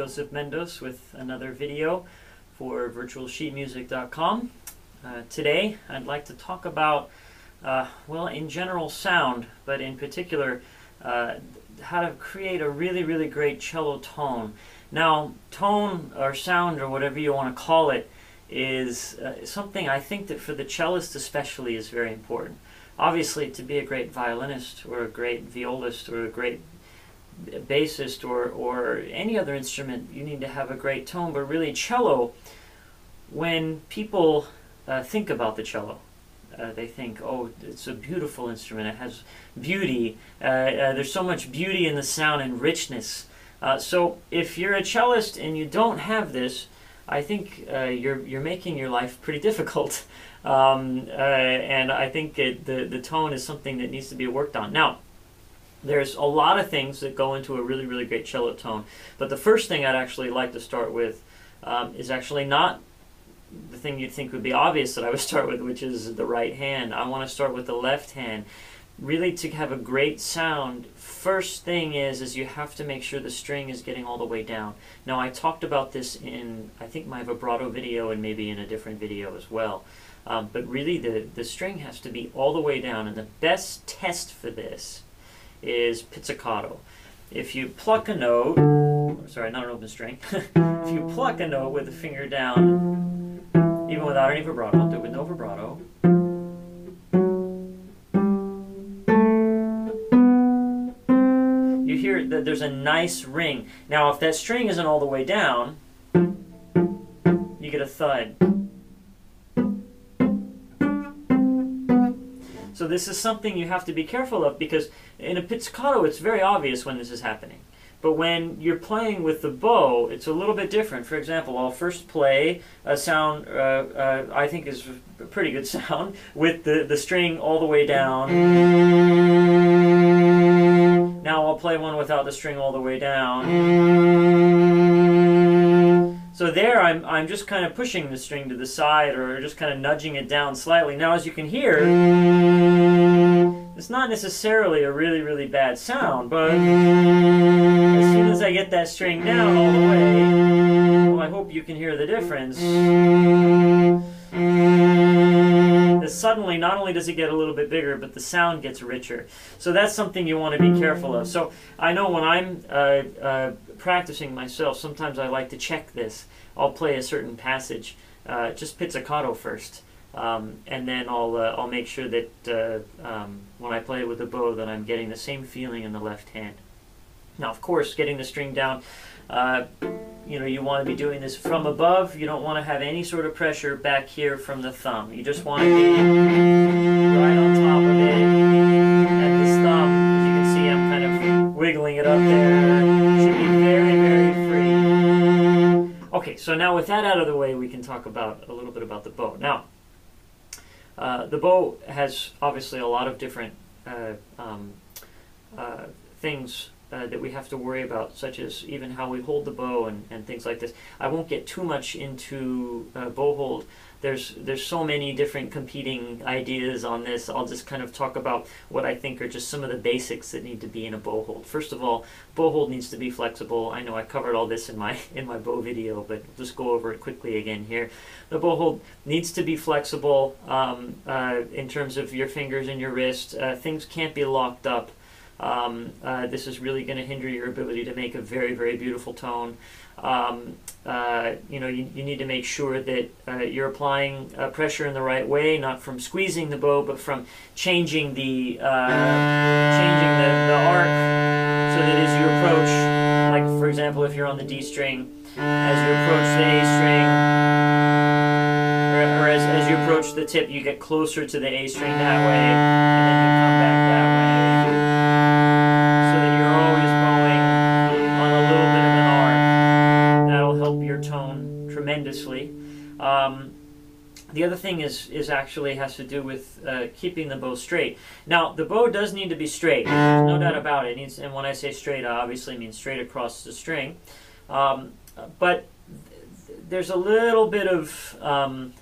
Joseph Mendos with another video for virtualsheetmusic.com. Uh, today I'd like to talk about, uh, well, in general sound, but in particular uh, how to create a really, really great cello tone. Now, tone or sound or whatever you want to call it is uh, something I think that for the cellist especially is very important. Obviously, to be a great violinist or a great violist or a great bassist or, or any other instrument, you need to have a great tone. But really, cello, when people uh, think about the cello, uh, they think, oh, it's a beautiful instrument. It has beauty. Uh, uh there's so much beauty in the sound and richness. Uh, so if you're a cellist and you don't have this, I think uh, you're you're making your life pretty difficult. Um, and I think it, the the tone is something that needs to be worked on. Now, there's a lot of things that go into a really, really great cello tone. But the first thing I'd actually like to start with um, is actually not the thing you'd think would be obvious that I would start with, which is the right hand. I want to start with the left hand. Really, to have a great sound, first thing is is you have to make sure the string is getting all the way down. Now, I talked about this in I think my vibrato video and maybe in a different video as well. Um, but really, the the string has to be all the way down, and the best test for this is pizzicato. If you pluck a note, sorry, not an open string, if you pluck a note with the finger down, even without any vibrato, I'll do it with no vibrato. You hear that there's a nice ring. Now, if that string isn't all the way down, you get a thud. So this is something you have to be careful of because in a pizzicato it's very obvious when this is happening. But when you're playing with the bow, it's a little bit different. For example, I'll first play a sound uh, uh, I think is a pretty good sound with the, the string all the way down. Now I'll play one without the string all the way down. So there I'm, I'm just kind of pushing the string to the side or just kind of nudging it down slightly. Now as you can hear, it's not necessarily a really, really bad sound, but as soon as I get that string down all the way, well, I hope you can hear the difference. Suddenly, not only does it get a little bit bigger, but the sound gets richer. So that's something you want to be careful of. So I know when I'm uh, uh, practicing myself, sometimes I like to check this. I'll play a certain passage, uh, just pizzicato first, um, and then I'll uh, I'll make sure that uh, um, when I play it with the bow that I'm getting the same feeling in the left hand. Now, of course, getting the string down. You know, you want to be doing this from above. You don't want to have any sort of pressure back here from the thumb. You just want to be right on top of it at this thumb. As you can see, I'm kind of wiggling it up there. Should be very, very free. Okay, so now with that out of the way, we can talk about a little bit about the bow. Now, uh, the bow has obviously a lot of different uh, um, uh, things uh, that we have to worry about, such as even how we hold the bow and, and things like this. I won't get too much into uh, bow hold. There's there's so many different competing ideas on this. I'll just kind of talk about what I think are just some of the basics that need to be in a bow hold. First of all, bow hold needs to be flexible. I know I covered all this in my in my bow video, but I'll just go over it quickly again here. The bow hold needs to be flexible um, uh, in terms of your fingers and your wrist. Uh, things can't be locked up um, uh, this is really going to hinder your ability to make a very, very beautiful tone. Um, uh, you know, you, you, need to make sure that uh, you're applying uh, pressure in the right way, not from squeezing the bow, but from changing the uh, changing the, the arc so that as you approach, like for example, if you're on the D string, as you approach the A string, or, or as, as you approach the tip, you get closer to the A string that way, Um, the other thing is, is actually has to do with uh, keeping the bow straight. Now, the bow does need to be straight. No doubt about it. it needs, and when I say straight, I obviously mean straight across the string. Um, but th there's a little bit of um,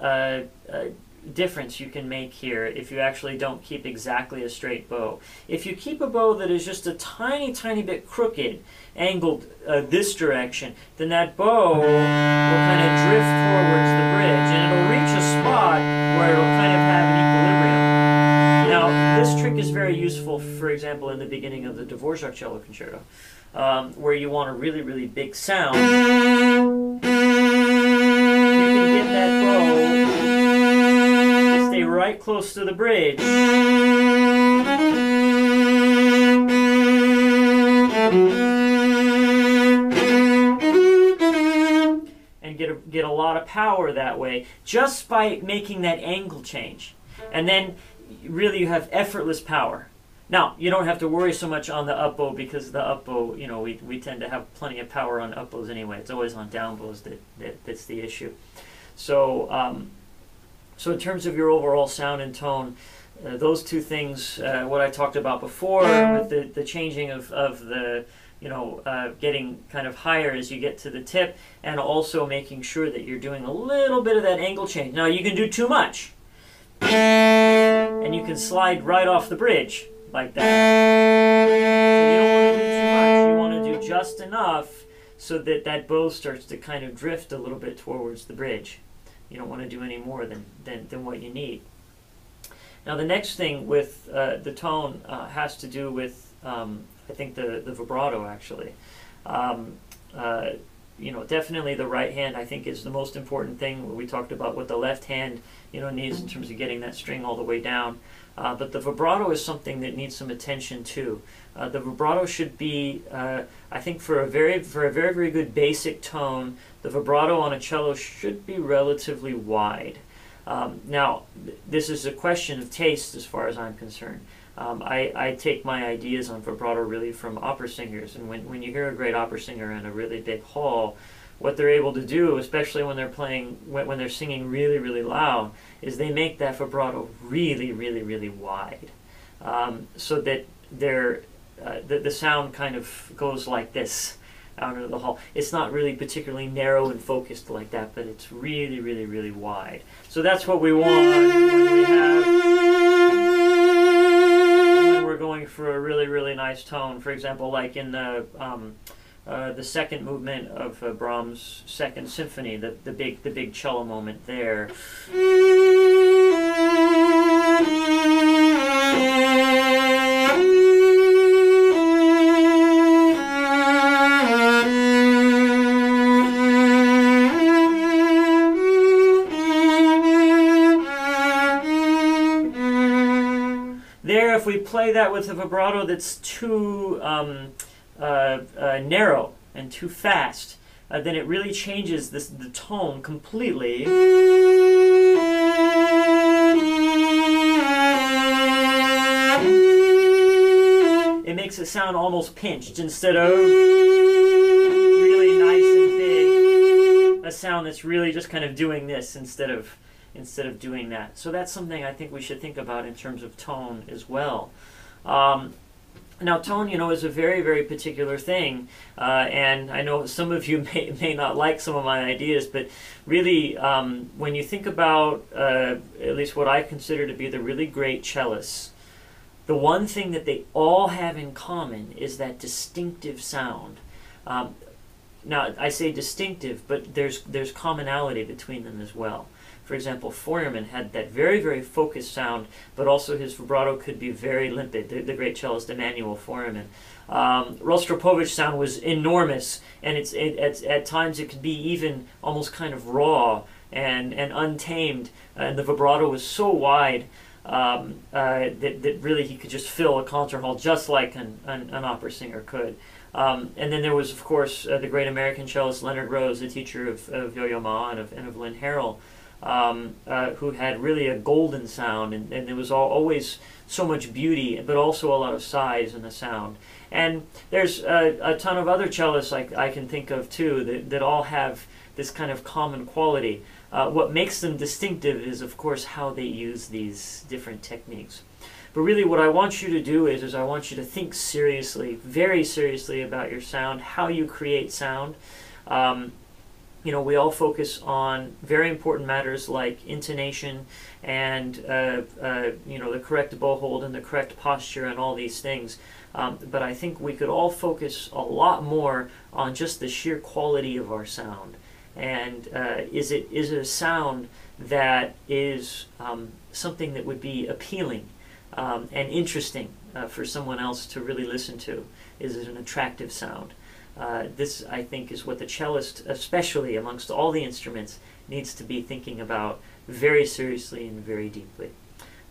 uh, uh, difference you can make here if you actually don't keep exactly a straight bow. If you keep a bow that is just a tiny, tiny bit crooked, angled uh, this direction, then that bow will kind of drift towards the bridge and it'll reach a spot where it'll kind of have an equilibrium. Now, this trick is very useful, for example, in the beginning of the Dvorak cello concerto, um, where you want a really, really big sound. You can get that bow stay right close to the bridge. and get a, get a lot of power that way just by making that angle change. And then really you have effortless power. Now, you don't have to worry so much on the up bow because the up bow, you know, we, we tend to have plenty of power on up bows anyway. It's always on down bows that, that that's the issue. So, um, so in terms of your overall sound and tone, uh, those two things, uh, what I talked about before with the, the changing of, of the, you know, uh, getting kind of higher as you get to the tip, and also making sure that you're doing a little bit of that angle change. Now, you can do too much, and you can slide right off the bridge like that. So you don't want to do too much. You want to do just enough so that that bow starts to kind of drift a little bit towards the bridge. You don't want to do any more than, than, than what you need. Now, the next thing with uh, the tone uh, has to do with, um, I think, the, the vibrato actually. Um, uh, you know, definitely the right hand, I think, is the most important thing. We talked about what the left hand, you know, needs in terms of getting that string all the way down. Uh, but the vibrato is something that needs some attention too. Uh, the vibrato should be, uh, I think, for a very, for a very, very good basic tone, the vibrato on a cello should be relatively wide. Um, now, th this is a question of taste as far as I'm concerned. Um, I, I take my ideas on vibrato really from opera singers, and when, when you hear a great opera singer in a really big hall, what they're able to do, especially when they're playing, when, when they're singing really, really loud, is they make that vibrato really, really, really wide, um, so that they're, uh, the, the sound kind of goes like this out into the hall. It's not really particularly narrow and focused like that, but it's really, really, really wide. So that's what we want when we have for a really, really nice tone. For example, like in the um, uh, the second movement of uh, Brahms' Second Symphony, the the big the big cello moment there. if we play that with a vibrato that's too um, uh, uh, narrow and too fast, uh, then it really changes this, the tone completely. It makes it sound almost pinched instead of really nice and big. A sound that's really just kind of doing this instead of instead of doing that. So that's something I think we should think about in terms of tone as well. Um, now, tone, you know, is a very, very particular thing, uh, and I know some of you may, may not like some of my ideas, but really, um, when you think about uh, at least what I consider to be the really great cellists, the one thing that they all have in common is that distinctive sound. Um, now, I say distinctive, but there's there's commonality between them as well. For example, Feuermann had that very, very focused sound, but also his vibrato could be very limpid, the, the great cellist Emanuel Feuermann. Um, sound was enormous, and it's it, at, at times it could be even almost kind of raw and, and untamed, and the vibrato was so wide um, uh, that, that really he could just fill a concert hall just like an, an, an opera singer could. Um, and then there was, of course, uh, the great American cellist Leonard Rose, the teacher of, of Yo-Yo Ma and of, and of Lynn Harrell, um, uh, who had really a golden sound, and, and there was all, always so much beauty, but also a lot of size in the sound. And there's a, a ton of other cellists I, I can think of too that, that all have this kind of common quality. Uh, what makes them distinctive is, of course, how they use these different techniques. But really, what I want you to do is, is I want you to think seriously, very seriously about your sound, how you create sound. Um, you know, we all focus on very important matters like intonation and uh, uh, you know the correct bow hold and the correct posture and all these things. Um, but I think we could all focus a lot more on just the sheer quality of our sound. And uh, is it is it a sound that is um, something that would be appealing um, and interesting uh, for someone else to really listen to? Is it an attractive sound? Uh, this, I think, is what the cellist, especially amongst all the instruments, needs to be thinking about very seriously and very deeply.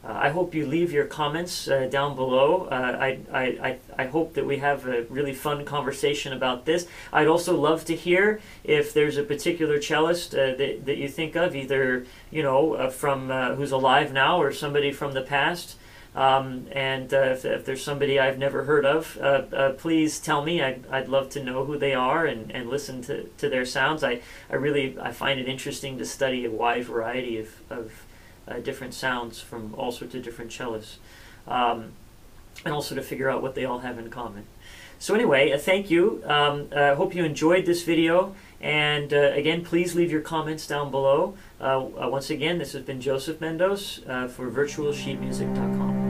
Uh, I hope you leave your comments uh, down below. Uh, I, I, I, hope that we have a really fun conversation about this. I'd also love to hear if there's a particular cellist uh, that, that you think of, either you know from who's alive now or somebody from the past. Um, and if, if, there's somebody I've never heard of, please tell me. I'd, I'd love to know who they are and, and listen to, to their sounds. I, I really I find it interesting to study a wide variety of, of uh, different sounds from all sorts of different cellists, um, and also to figure out what they all have in common. So anyway, uh, thank you. Um, I um, hope you enjoyed this video. And uh, again, please leave your comments down below. Uh, uh, once again, this has been Joseph Mendos for virtualsheetmusic.com.